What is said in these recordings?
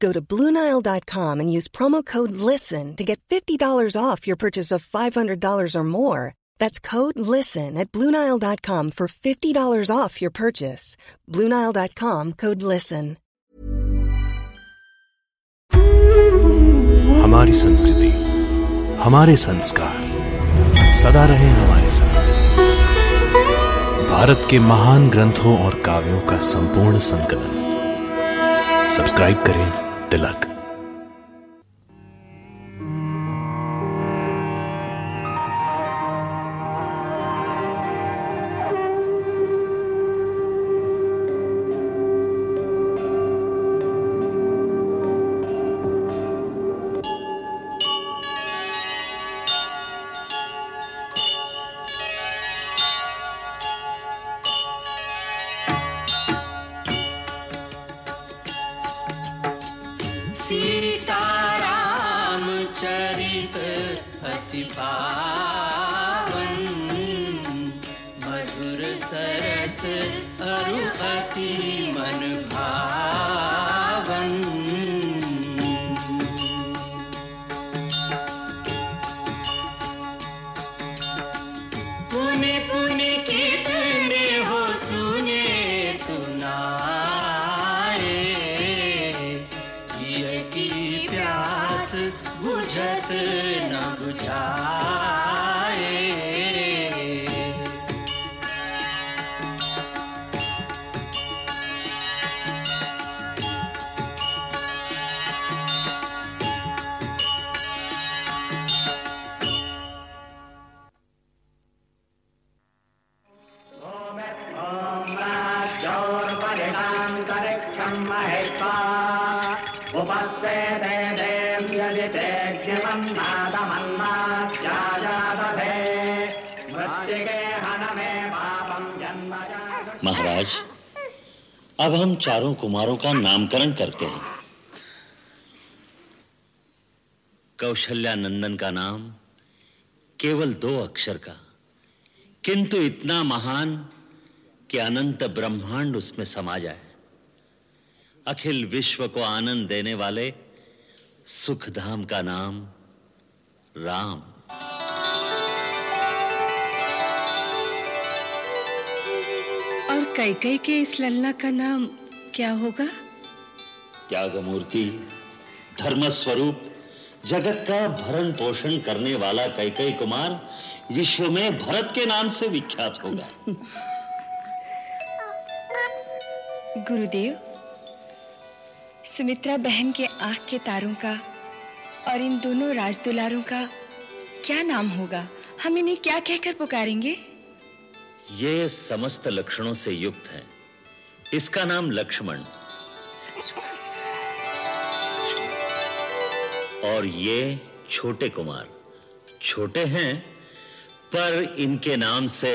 Go to Bluenile.com and use promo code LISTEN to get $50 off your purchase of $500 or more. That's code LISTEN at Bluenile.com for $50 off your purchase. Bluenile.com code LISTEN. हमारी संस्कृति हमारे संस्कार सदा रहे हमारे साथ भारत के महान ग्रंथों और काव्यों का संपूर्ण संकलन सब्सक्राइब करें तिलक चारों कुमारों का नामकरण करते हैं। कौशल्या नंदन का नाम केवल दो अक्षर का, किंतु इतना महान कि अनंत ब्रह्मांड उसमें समा जाए। अखिल विश्व को आनंद देने वाले सुखधाम का नाम राम। और कैकई के इस लल्ला का नाम क्या होगा? त्यागमूर्ति धर्म स्वरूप जगत का भरण पोषण करने वाला कैकई कुमार विश्व में भरत के नाम से विख्यात होगा। गुरुदेव सुमित्रा बहन के आँख के तारों का और इन दोनों राजदुलारों का क्या नाम होगा? हम इन्हें क्या कहकर पुकारेंगे? ये समस्त लक्षणों से युक्त है। इसका नाम लक्ष्मण। और ये छोटे कुमार। छोटे हैं पर इनके नाम से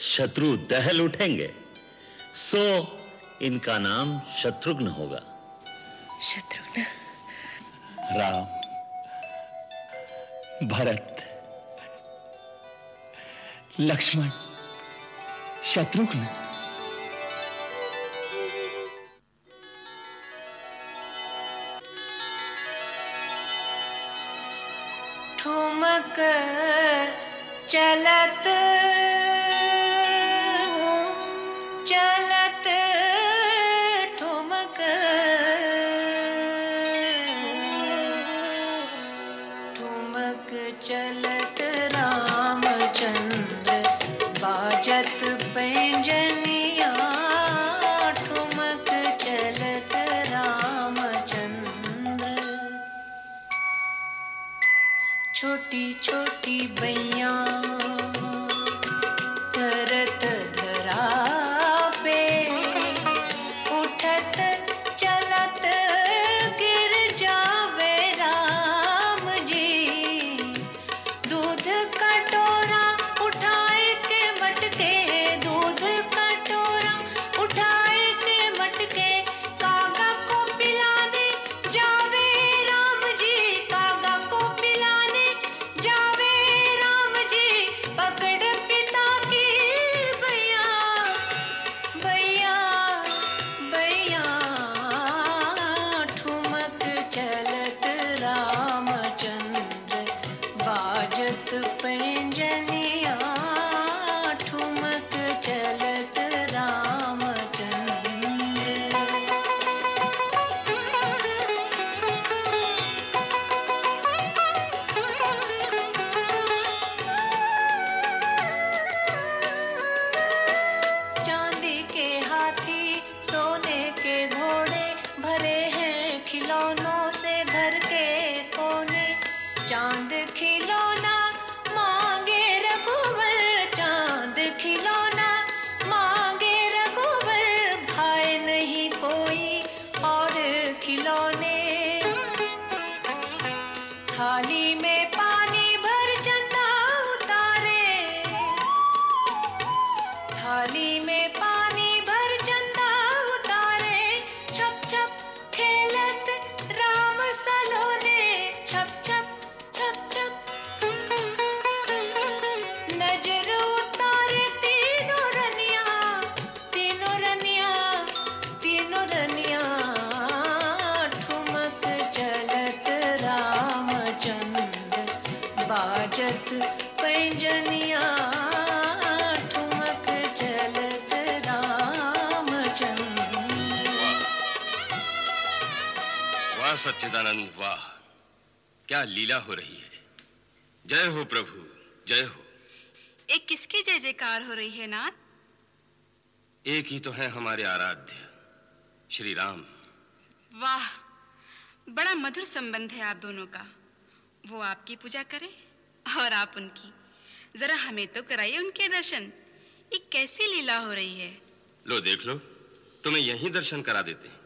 शत्रु दहल उठेंगे। सो इनका नाम शत्रुघ्न होगा। शत्रुघ्न? राम। भरत। लक्ष्मण। शत्रुघ्न। चलत सच्चिदानंद वाह क्या लीला हो रही है। जय हो प्रभु जय हो। एक किसकी जय जयकार हो रही है नाथ? एक ही तो है हमारे आराध्य श्री राम। वाह बड़ा मधुर संबंध है आप दोनों का। वो आपकी पूजा करे और आप उनकी। जरा हमें तो कराइए उनके दर्शन। ये कैसी लीला हो रही है? लो देख लो तुम्हें यही दर्शन करा देते हैं।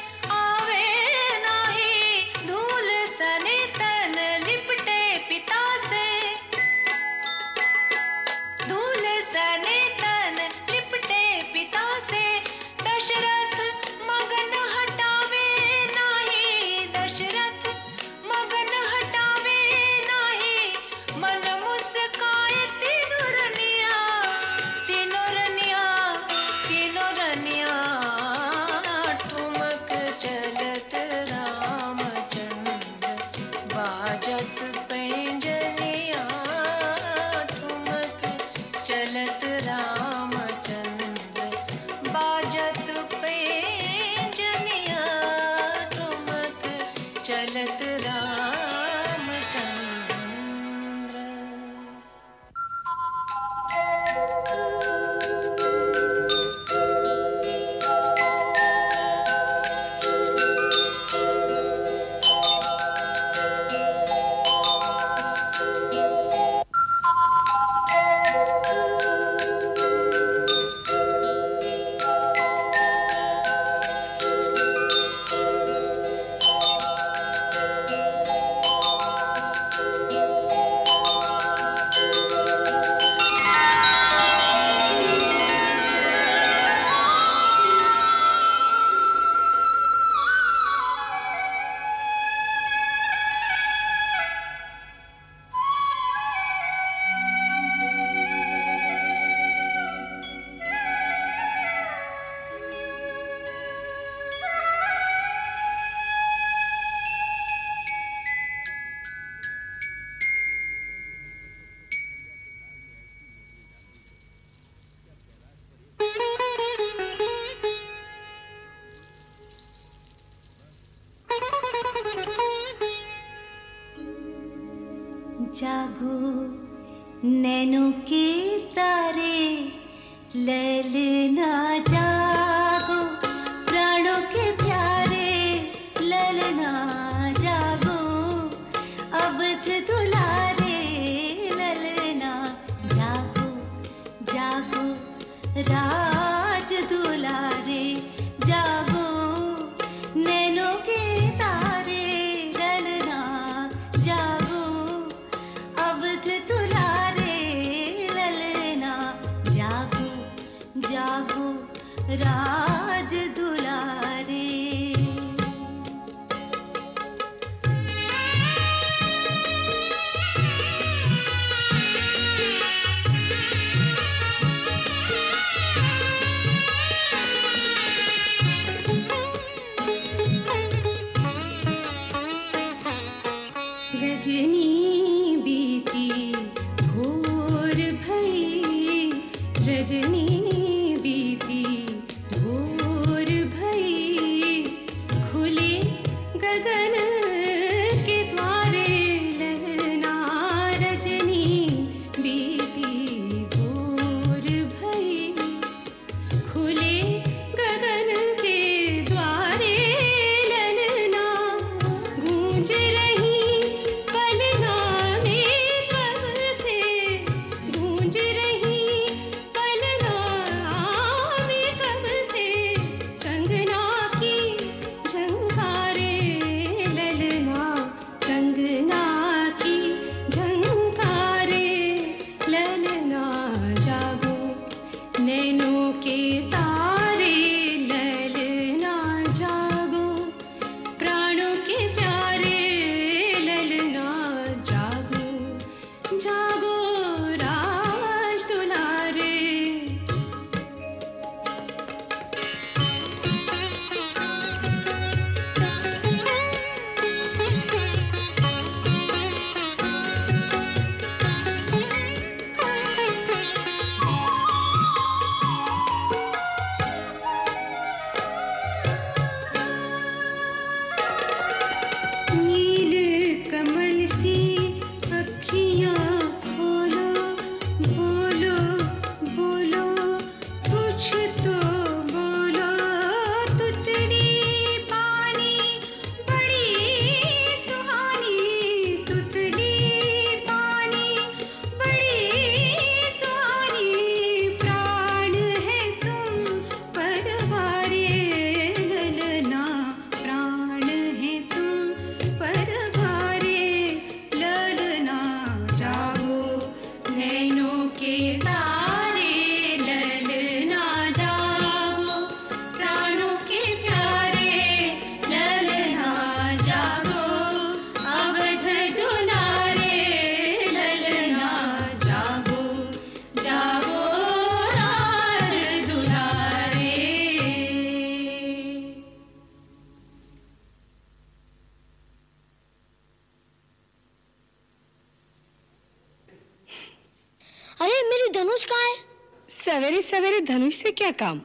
सवेरे सवेरे धनुष से क्या काम?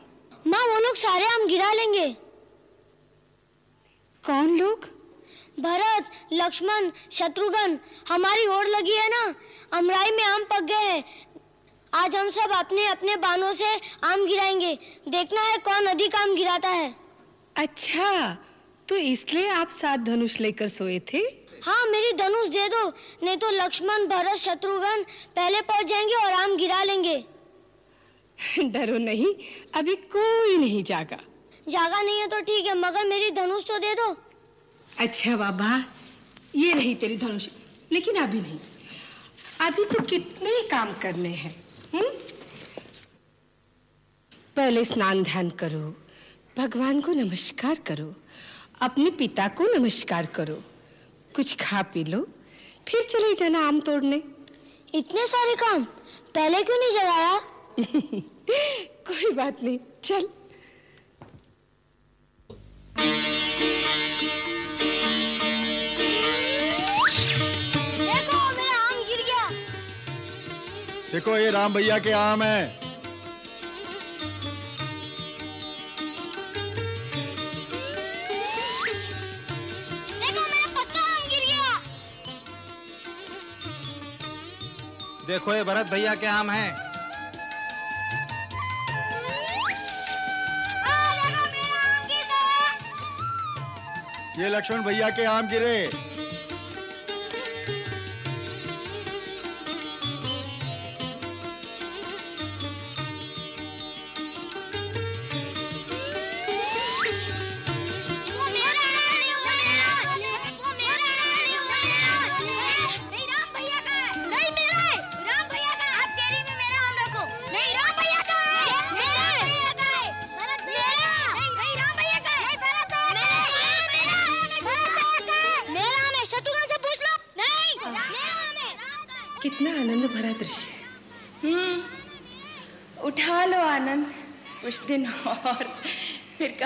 माँ वो लोग सारे आम गिरा लेंगे। कौन लोग? भरत लक्ष्मण शत्रुघ्न हमारी ओर लगी है ना? अमराई में आम पक गए हैं। आज हम सब अपने अपने बानों से आम गिराएँगे। देखना है कौन अधिक आम गिराता है। अच्छा तो इसलिए आप सात धनुष लेकर सोए थे? हाँ मेरी धनुष दे दो नहीं तो लक्ष्मण भरत शत्रुघ्न पहले पहुँच जाएँगे और आम गिरा लेंगे। डरो नहीं अभी कोई नहीं जागा। जागा नहीं है तो ठीक है मगर मेरी धनुष तो दे दो। अच्छा बाबा ये नहीं तेरी धनुष लेकिन अभी नहीं। अभी तो कितने काम करने हैं हुँ? पहले स्नान ध्यान करो भगवान को नमस्कार करो अपने पिता को नमस्कार करो। कुछ खा पी लो फिर चले जाना आम तोड़ने। इतने सारे काम? पहले क्यों नहीं जगाया? कोई बात नहीं चल। देखो मेरा आम गिर गया। देखो ये राम भैया के आम है। देखो मेरा पक्का आम गिर गया। देखो ये भरत भैया के आम हैं। ये लक्ष्मण भैया के आम गिरे।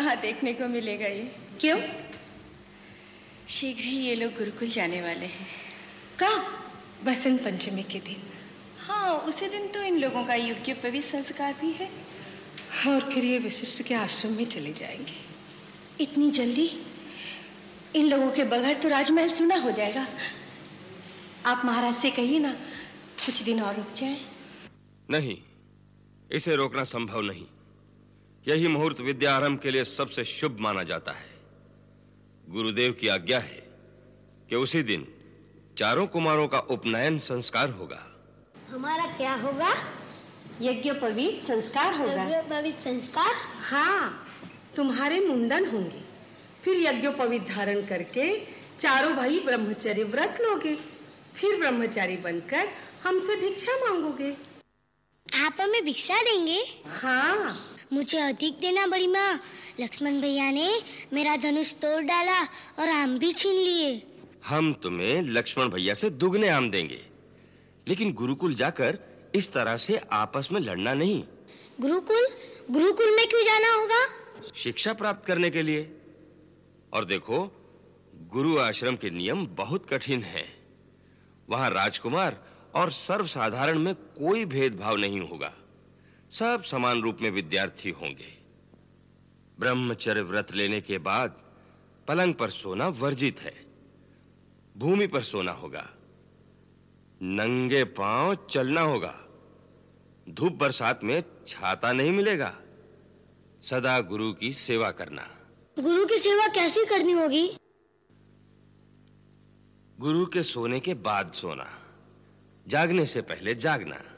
कहाँ देखने को मिलेगा ये? क्यों? शीघ्र ही ये लोग गुरुकुल जाने वाले हैं। कब? बसंत पंचमी के दिन। हाँ उसी दिन तो इन लोगों का योग्य पवित्र संस्कार भी है। और फिर ये वशिष्ठ के आश्रम में चले जाएँगे। इतनी जल्दी? इन लोगों के बगैर तो राजमहल सुना हो जाएगा। आप महाराज से कहिए ना कुछ दिन और रुक जाए। नहीं इसे रोकना संभव नहीं। यही मुहूर्त विद्या आरंभ के लिए सबसे शुभ माना जाता है। गुरुदेव की आज्ञा है कि उसी दिन चारों कुमारों का उपनयन संस्कार होगा। हमारा क्या होगा? यज्ञोपवीत संस्कार होगा। यज्ञोपवीत संस्कार? हाँ तुम्हारे मुंडन होंगे। फिर यज्ञोपवीत धारण करके चारों भाई ब्रह्मचर्य व्रत लोगे। फिर ब्रह्मचारी बनकर हमसे भिक्षा मांगोगे। आप हमें भिक्षा देंगे? हाँ मुझे अधिक देना बड़ी माँ। लक्ष्मण भैया ने मेरा धनुष तोड़ डाला और आम भी छीन लिए। हम तुम्हें लक्ष्मण भैया से दुगने आम देंगे। लेकिन गुरुकुल जाकर इस तरह से आपस में लड़ना नहीं। गुरुकुल? गुरुकुल में क्यों जाना होगा? शिक्षा प्राप्त करने के लिए। और देखो गुरु आश्रम के नियम बहुत कठिन हैं। वहाँ राजकुमार और सर्वसाधारण में कोई भेदभाव नहीं होगा। सब समान रूप में विद्यार्थी होंगे। ब्रह्मचर्य व्रत लेने के बाद पलंग पर सोना वर्जित है। भूमि पर सोना होगा। नंगे पाँव चलना होगा। धूप बरसात में छाता नहीं मिलेगा। सदा गुरु की सेवा करना। गुरु की सेवा कैसी करनी होगी? गुरु के सोने के बाद सोना। जागने से पहले जागना।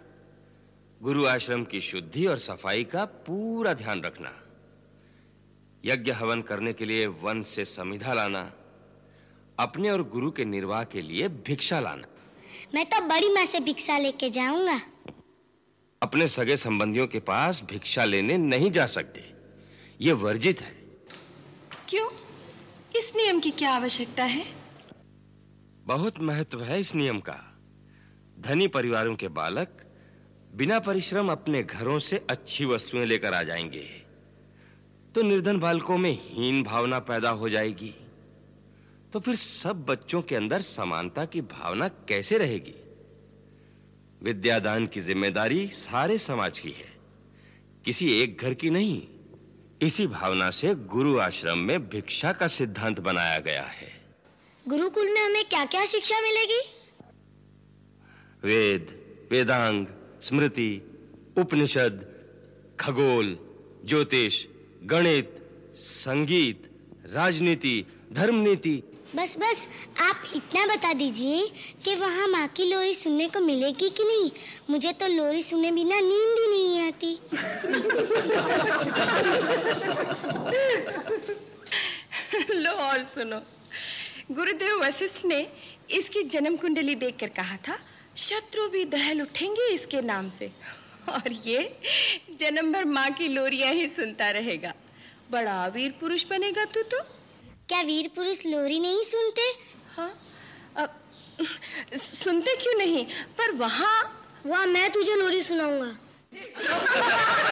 गुरु आश्रम की शुद्धि और सफ़ाई का पूरा ध्यान रखना। यज्ञ हवन करने के लिए वन से समिधा लाना अपने और गुरु के निर्वाह के लिए भिक्षा लाना। मैं तो बड़ी माँ से भिक्षा लेके जाऊँगा। अपने सगे संबंधियों के पास भिक्षा लेने नहीं जा सकते। ये वर्जित है। क्यों? इस नियम की क्या आवश्यकता है? बहुत महत्व है इस नियम का। धनी परिवारों के बालक बिना परिश्रम अपने घरों से अच्छी वस्तुएँ लेकर आ जाएँगे। तो निर्धन बालकों में हीन भावना पैदा हो जाएगी। तो फिर सब बच्चों के अंदर समानता की भावना कैसे रहेगी? विद्यादान की ज़िम्मेदारी सारे समाज की है। किसी एक घर की नहीं इसी भावना से गुरु आश्रम में भिक्षा का सिद्धांत बनाया गया है। गुरुकुल में हमें क्या-क्या शिक्षा मिलेगी? वेद वेदांग स्मृति उपनिषद खगोल ज्योतिष गणित संगीत राजनीति धर्मनीति। बस बस आप इतना बता दीजिए कि वहाँ माँ की लोरी सुनने को मिलेगी कि नहीं? मुझे तो लोरी सुने बिना नींद ही नहीं आती। लो और सुनो। गुरुदेव वशिष्ठ ने इसकी जन्म कुंडली देखकर कहा था शत्रु भी दहल उठेंगे इसके नाम से। और ये जन्म भर माँ की लोरियाँ ही सुनता रहेगा। बड़ा वीर पुरुष बनेगा तू तो। क्या वीर पुरुष लोरी नहीं सुनते? हाँ अब सुनते क्यों नहीं? पर वहाँ वहाँ मैं तुझे लोरी सुनाऊँगा।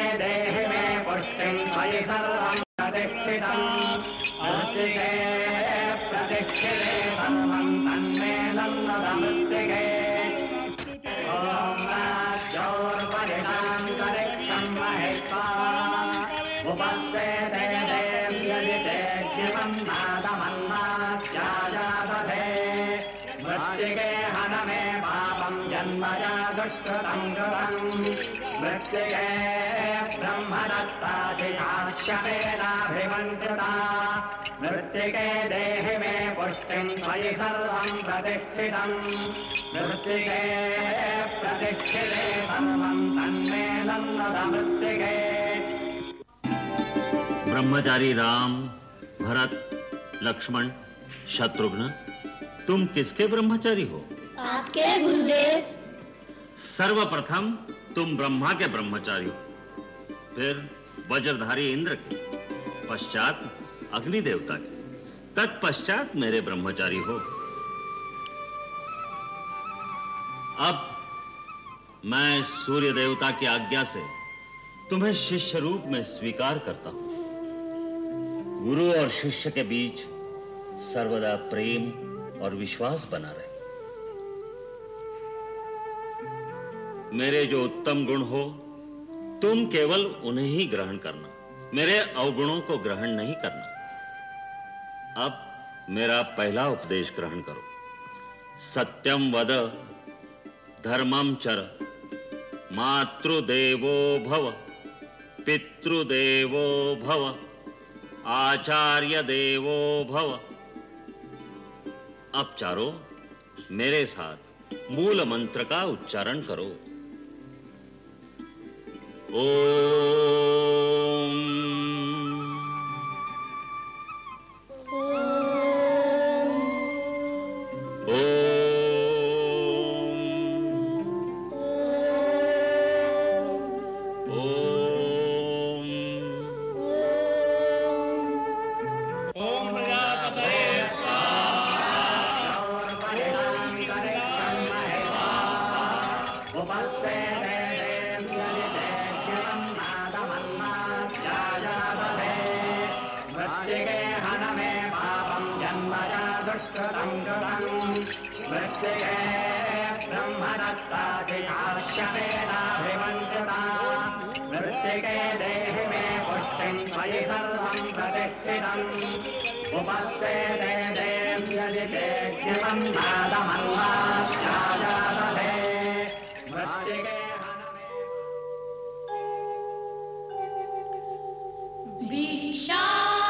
प्रतिष्ठितम् मृत्तिके प्रतिष्ठिते सर्वं तन्मे नन्दमृत्तिके ॐ राज्योर्वरिणान्तरिक्षं महित्वा उपस्तेते देव्यजिते शिवं नादमन्नात्याजादधे मृत्तिके हन मे पापं जन्मजा दुष्कृतं कृतम् मृत्तिके मृत्तिके देहि मे पुष्टिं त्वयि सर्वं प्रतिष्ठितम् मृत्तिके प्रतिष्ठिते सर्वं तन्मे नन्दद मृत्तिके। ब्रह्मचारी राम भरत लक्ष्मण शत्रुघ्न तुम किसके ब्रह्मचारी हो? आपके गुरुदेव। सर्वप्रथम तुम ब्रह्मा के ब्रह्मचारी हो। फिर वज्रधारी इंद्र के, पश्चात अग्नि देवता के, तत्पश्चात मेरे ब्रह्मचारी हो। अब मैं सूर्य देवता की आज्ञा से तुम्हें शिष्य रूप में स्वीकार करता हूँ। गुरु और शिष्य के बीच सर्वदा प्रेम और विश्वास बना रहे। मेरे जो उत्तम गुण हो तुम केवल उन्हें ही ग्रहण करना। मेरे अवगुणों को ग्रहण नहीं करना। अब मेरा पहला उपदेश ग्रहण करो। सत्यम वद, धर्मम चर, मातृदेवो भव, पितृदेवो भव आचार्य देवो भव। अब चारों, मेरे साथ मूल मंत्र का उच्चारण करो। Oh. कृतं मृत्तिके ब्रह्मदत्ताधिकाश्यमेनाभिमन्त्रिता मृत्तिके देहि मे पुष्टिं सर्वं प्रतिष्ठितम् उपस्ते मृत्तिके भिक्षां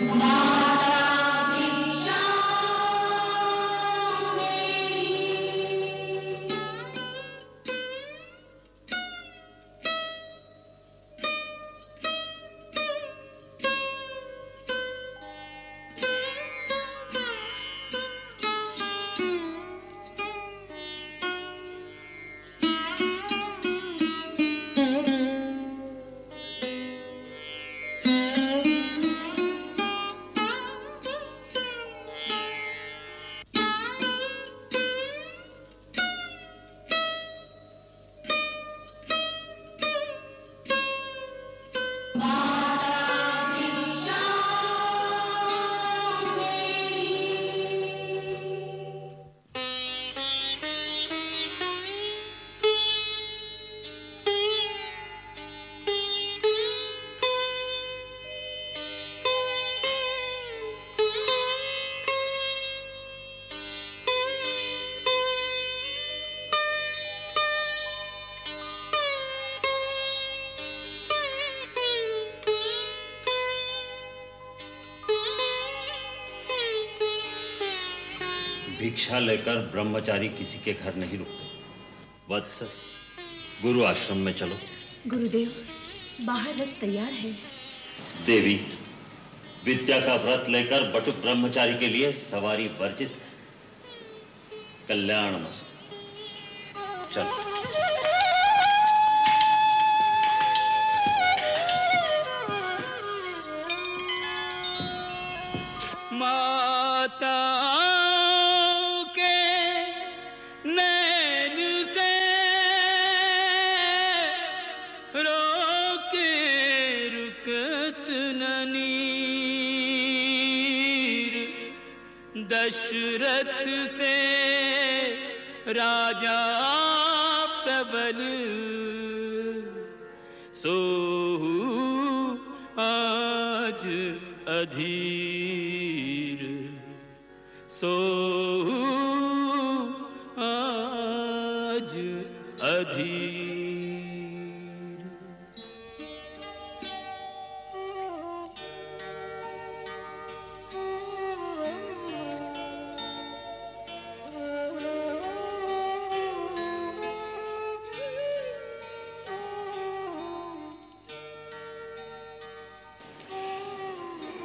Una भिक्षा लेकर ब्रह्मचारी किसी के घर नहीं रुकते। वत्स गुरु आश्रम में चलो। गुरुदेव बाहर रथ तैयार है। देवी विद्या का व्रत लेकर बटु ब्रह्मचारी के लिए सवारी वर्जित कल्याण मस्त। चलो। राजा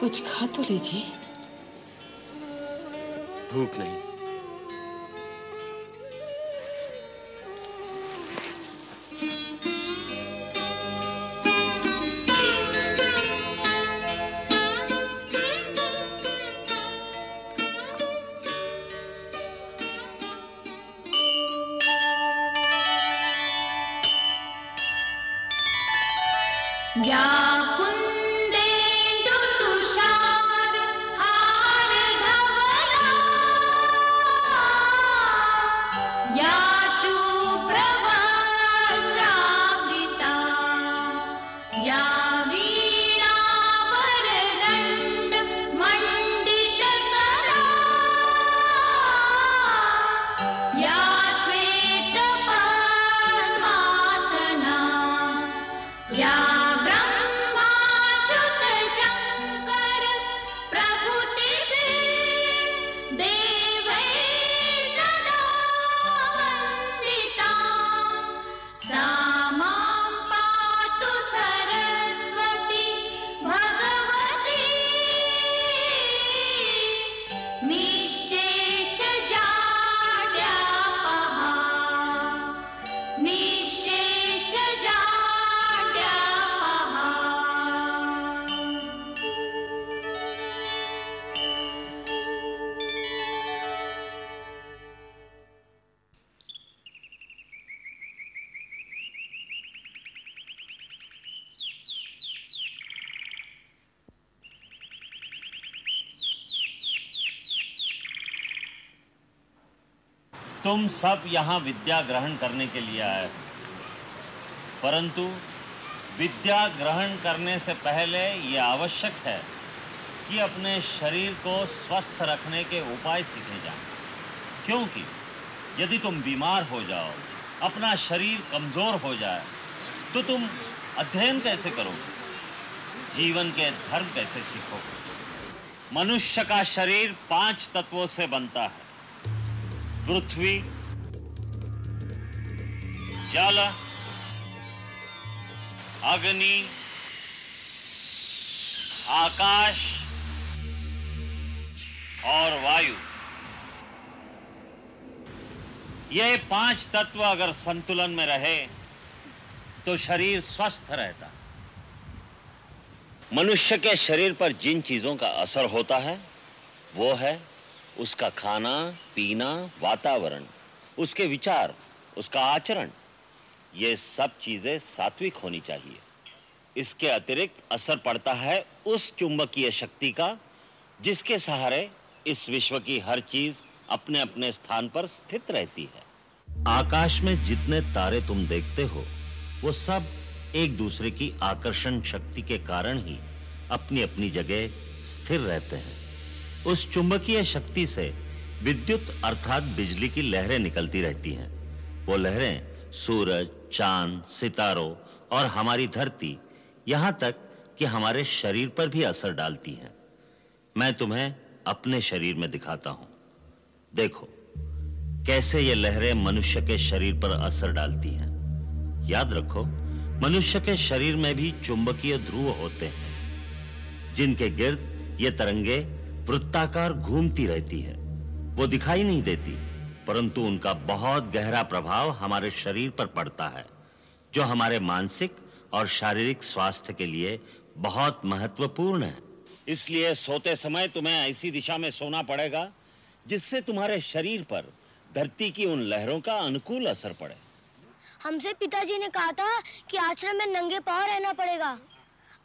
कुछ खा तो लीजिए। भूख नहीं। तुम सब यहाँ विद्या ग्रहण करने के लिए आए हो। परंतु विद्या ग्रहण करने से पहले ये आवश्यक है कि अपने शरीर को स्वस्थ रखने के उपाय सीखे जाएँ। क्योंकि यदि तुम बीमार हो जाओ, अपना शरीर कमज़ोर हो जाए तो तुम अध्ययन कैसे करोगे? जीवन के धर्म कैसे सीखोगे? मनुष्य का शरीर पाँच तत्वों से बनता है। पृथ्वी जल अग्नि, आकाश और वायु। ये पाँच तत्व अगर संतुलन में रहे तो शरीर स्वस्थ रहता। मनुष्य के शरीर पर जिन चीज़ों का असर होता है, वो है उसका खाना, पीना, वातावरण, उसके विचार, उसका आचरण, ये सब चीज़ें सात्विक होनी चाहिए। इसके अतिरिक्त असर पड़ता है उस चुंबकीय शक्ति का, जिसके सहारे इस विश्व की हर चीज़ अपने अपने स्थान पर स्थित रहती है। आकाश में जितने तारे तुम देखते हो, वो सब एक दूसरे की आकर्षण शक्ति के कारण ही अपनी अपनी जगह स्थिर रहते हैं। उस चुंबकीय शक्ति से विद्युत अर्थात बिजली की लहरें निकलती रहती हैं। वो लहरें सूरज, चाँद, सितारों और हमारी धरती, यहाँ तक कि हमारे शरीर पर भी असर डालती हैं। मैं तुम्हें अपने शरीर में दिखाता हूँ। देखो, कैसे ये लहरें मनुष्य के शरीर पर असर डालती हैं। याद रखो, मनुष्य के शरीर में भी चुंबकीय ध्रुव होते हैं। जिनके गिर्द ये तरंगे वृत्ताकार घूमती रहती है। वो दिखाई नहीं देती परंतु उनका बहुत गहरा प्रभाव हमारे शरीर पर पड़ता है जो हमारे मानसिक और शारीरिक स्वास्थ्य के लिए बहुत महत्वपूर्ण है। इसलिए सोते समय तुम्हें ऐसी दिशा में सोना पड़ेगा जिससे तुम्हारे शरीर पर धरती की उन लहरों का अनुकूल असर पड़े। हमसे पिताजी ने कहा था कि आश्रम में नंगे पाँव रहना पड़ेगा।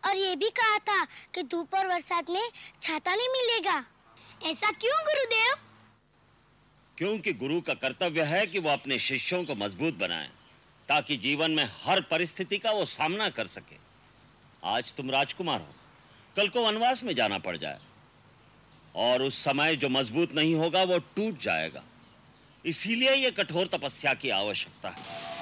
और ये भी कहा था कि धूप और बरसात में छाता नहीं मिलेगा। ऐसा क्यों, गुरुदेव? क्योंकि गुरु का कर्तव्य है कि वो अपने शिष्यों को मज़बूत बनाए, ताकि जीवन में हर परिस्थिति का वो सामना कर सके। आज तुम राजकुमार हो। कल को वनवास में जाना पड़ जाए। और उस समय जो मज़बूत नहीं होगा, वो टूट जाएगा। इसीलिए ये कठोर तपस्या की आवश्यकता है।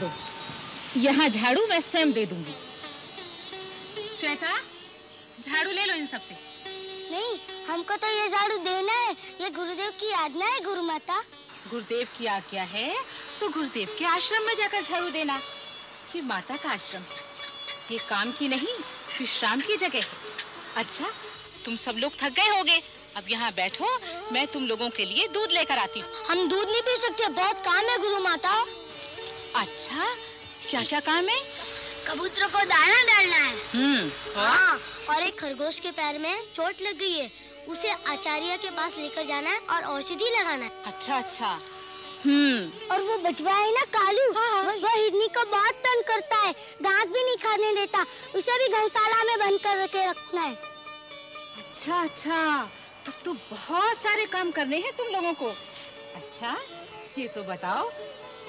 दो। यहाँ झाड़ू मैं स्वयं दे दूँगी। श्वेता झाड़ू ले लो इन सबसे। नहीं हमको तो ये झाड़ू देना है। ये गुरुदेव की आज्ञा है गुरु माता। गुरुदेव की आज्ञा है तो गुरुदेव के आश्रम में जाकर झाड़ू देना। ये माता का आश्रम। ये काम की नहीं विश्राम की जगह है। अच्छा तुम सब लोग थक गए होगे। अब यहाँ बैठो मैं तुम लोगों के लिए दूध लेकर आती हूँ। हम दूध नहीं पी सकते बहुत काम है गुरु माता। अच्छा? क्या क्या काम है? कबूतरों को दाना डालना है। हम्म हाँ। और एक खरगोश के पैर में चोट लग गई है। उसे आचार्य के पास लेकर जाना है और औषधि लगाना है। अच्छा अच्छा। हम्म। और वो बचवा है ना कालू? वो, वो हिरनी को बहुत तंग करता है। घास भी नहीं खाने देता। उसे भी गौशाला में बंद कर के रखना है। अच्छा अच्छा। तब तो बहुत सारे काम करने हैं तुम लोगों को। अच्छा ये तो बताओ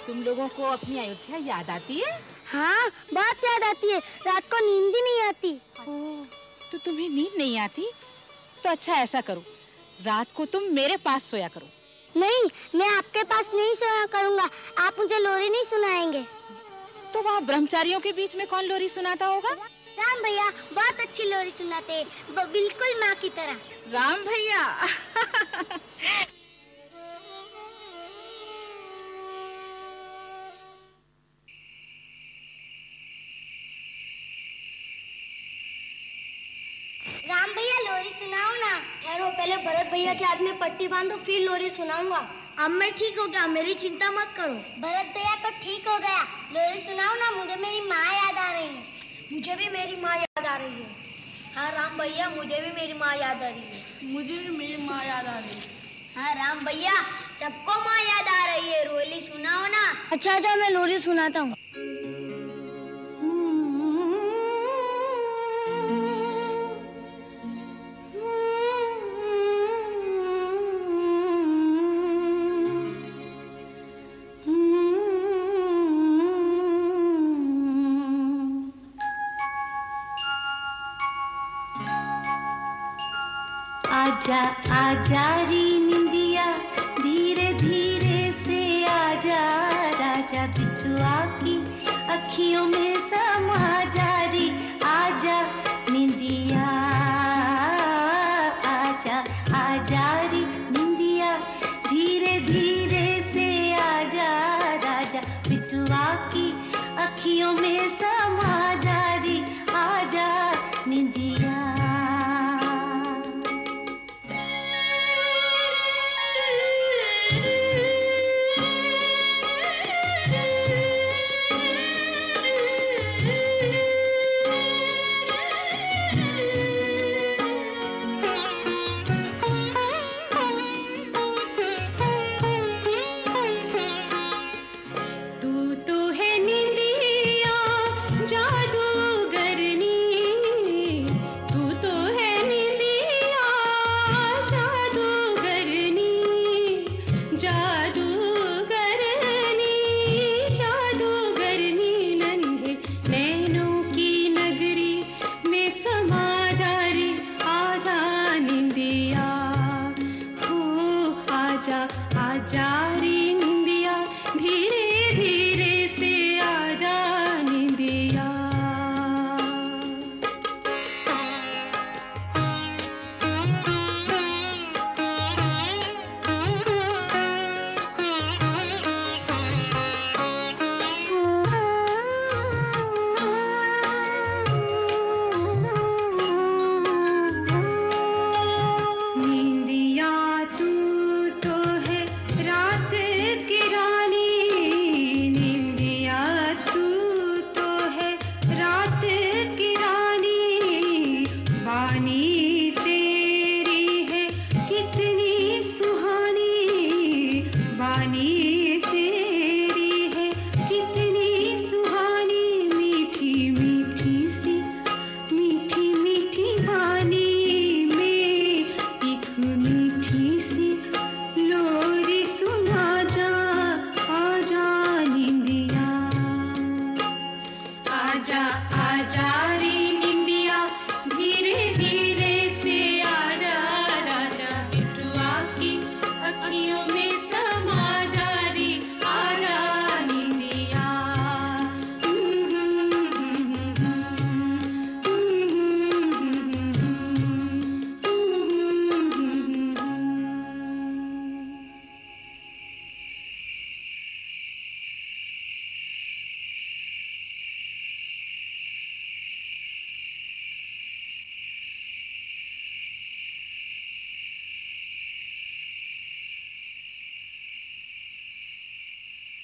तुम लोगों को अपनी अयोध्या याद आती है? हाँ बहुत याद आती है। रात को नींद भी नहीं आती। ओ, तो तुम्हें नींद नहीं आती? तो अच्छा ऐसा करो। रात को तुम मेरे पास सोया करो। नहीं मैं आपके पास नहीं सोया करूँगा। आप मुझे लोरी नहीं सुनाएँगे। तो वहाँ ब्रह्मचारियों के बीच में कौन लोरी सुनाता होगा? राम भैया बहुत अच्छी लोरी सुनाते हैं। बिल्कुल माँ की तरह। राम भैया। भैया के हाथ में पट्टी बांधो फिर लोरी सुनाऊँगा। अब मैं ठीक हो गया मेरी चिंता मत करो। भरत भैया तो ठीक हो गया। लोरी सुनाओ ना मुझे मेरी माँ याद आ रही है। मुझे भी मेरी माँ याद आ रही है। हाँ राम भैया मुझे भी मेरी माँ याद आ रही है। मुझे भी मेरी माँ याद आ रही है। हाँ राम भैया सबको माँ याद आ रही है। रोली सुनाओ ना। अच्छा अच्छा मैं लोरी सुनाता हूँ। आजा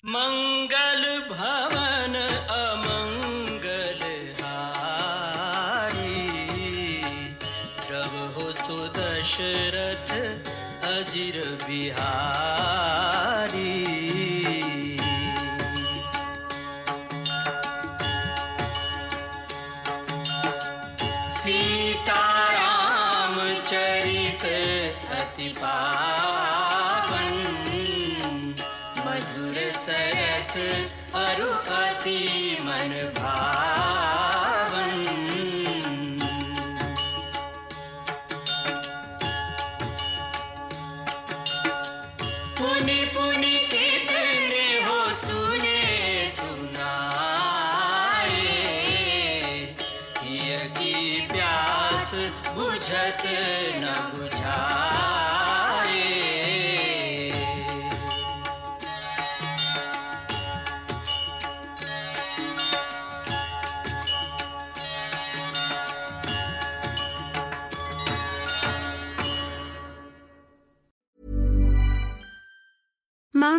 मंगल भवन अमंगल हारी। प्रभु सुदशरथ अजिर बिहारी।